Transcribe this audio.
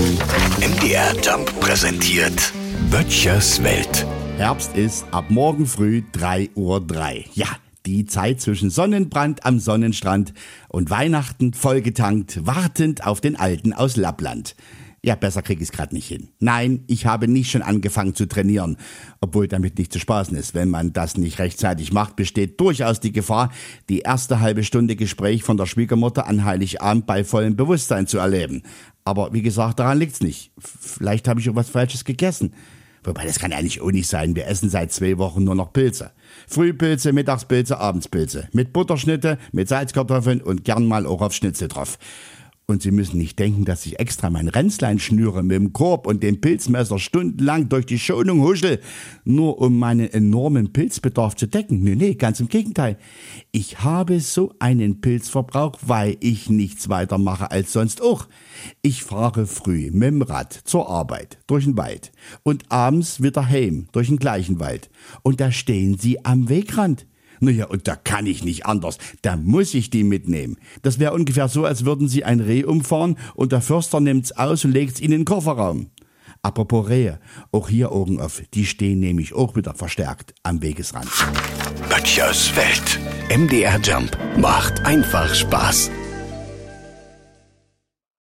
MDR Jump präsentiert Böttchers Welt. Herbst ist ab morgen früh 3.03 Uhr. Ja, die Zeit zwischen Sonnenbrand am Sonnenstrand und Weihnachten vollgetankt, wartend auf den Alten aus Lappland. Ja, besser krieg ich's grad nicht hin. Nein, ich habe nicht schon angefangen zu trainieren, obwohl damit nicht zu spaßen ist. Wenn man das nicht rechtzeitig macht, besteht durchaus die Gefahr, die erste halbe Stunde Gespräch von der Schwiegermutter an Heiligabend bei vollem Bewusstsein zu erleben. Aber wie gesagt, daran liegt's nicht. Vielleicht habe ich auch was Falsches gegessen. Wobei, das kann auch nicht sein. Wir essen seit zwei Wochen nur noch Pilze. Frühpilze, Mittagspilze, Abendspilze. Mit Butterschnitte, mit Salzkartoffeln und gern mal auch auf Schnitzel drauf. Und Sie müssen nicht denken, dass ich extra mein Ränzlein schnüre mit dem Korb und dem Pilzmesser stundenlang durch die Schonung huschel, nur um meinen enormen Pilzbedarf zu decken. Nee, nee, ganz im Gegenteil. Ich habe so einen Pilzverbrauch, weil ich nichts weiter mache als sonst auch. Ich fahre früh mit dem Rad zur Arbeit durch den Wald und abends wieder heim durch den gleichen Wald. Und da stehen sie am Wegrand. Naja, und da kann ich nicht anders. Da muss ich die mitnehmen. Das wäre ungefähr so, als würden Sie ein Reh umfahren und der Förster nimmt's aus und legt's in den Kofferraum. Apropos Rehe, auch hier Augen auf, die stehen nämlich auch wieder verstärkt am Wegesrand. Böttchers Welt. MDR Jump macht einfach Spaß.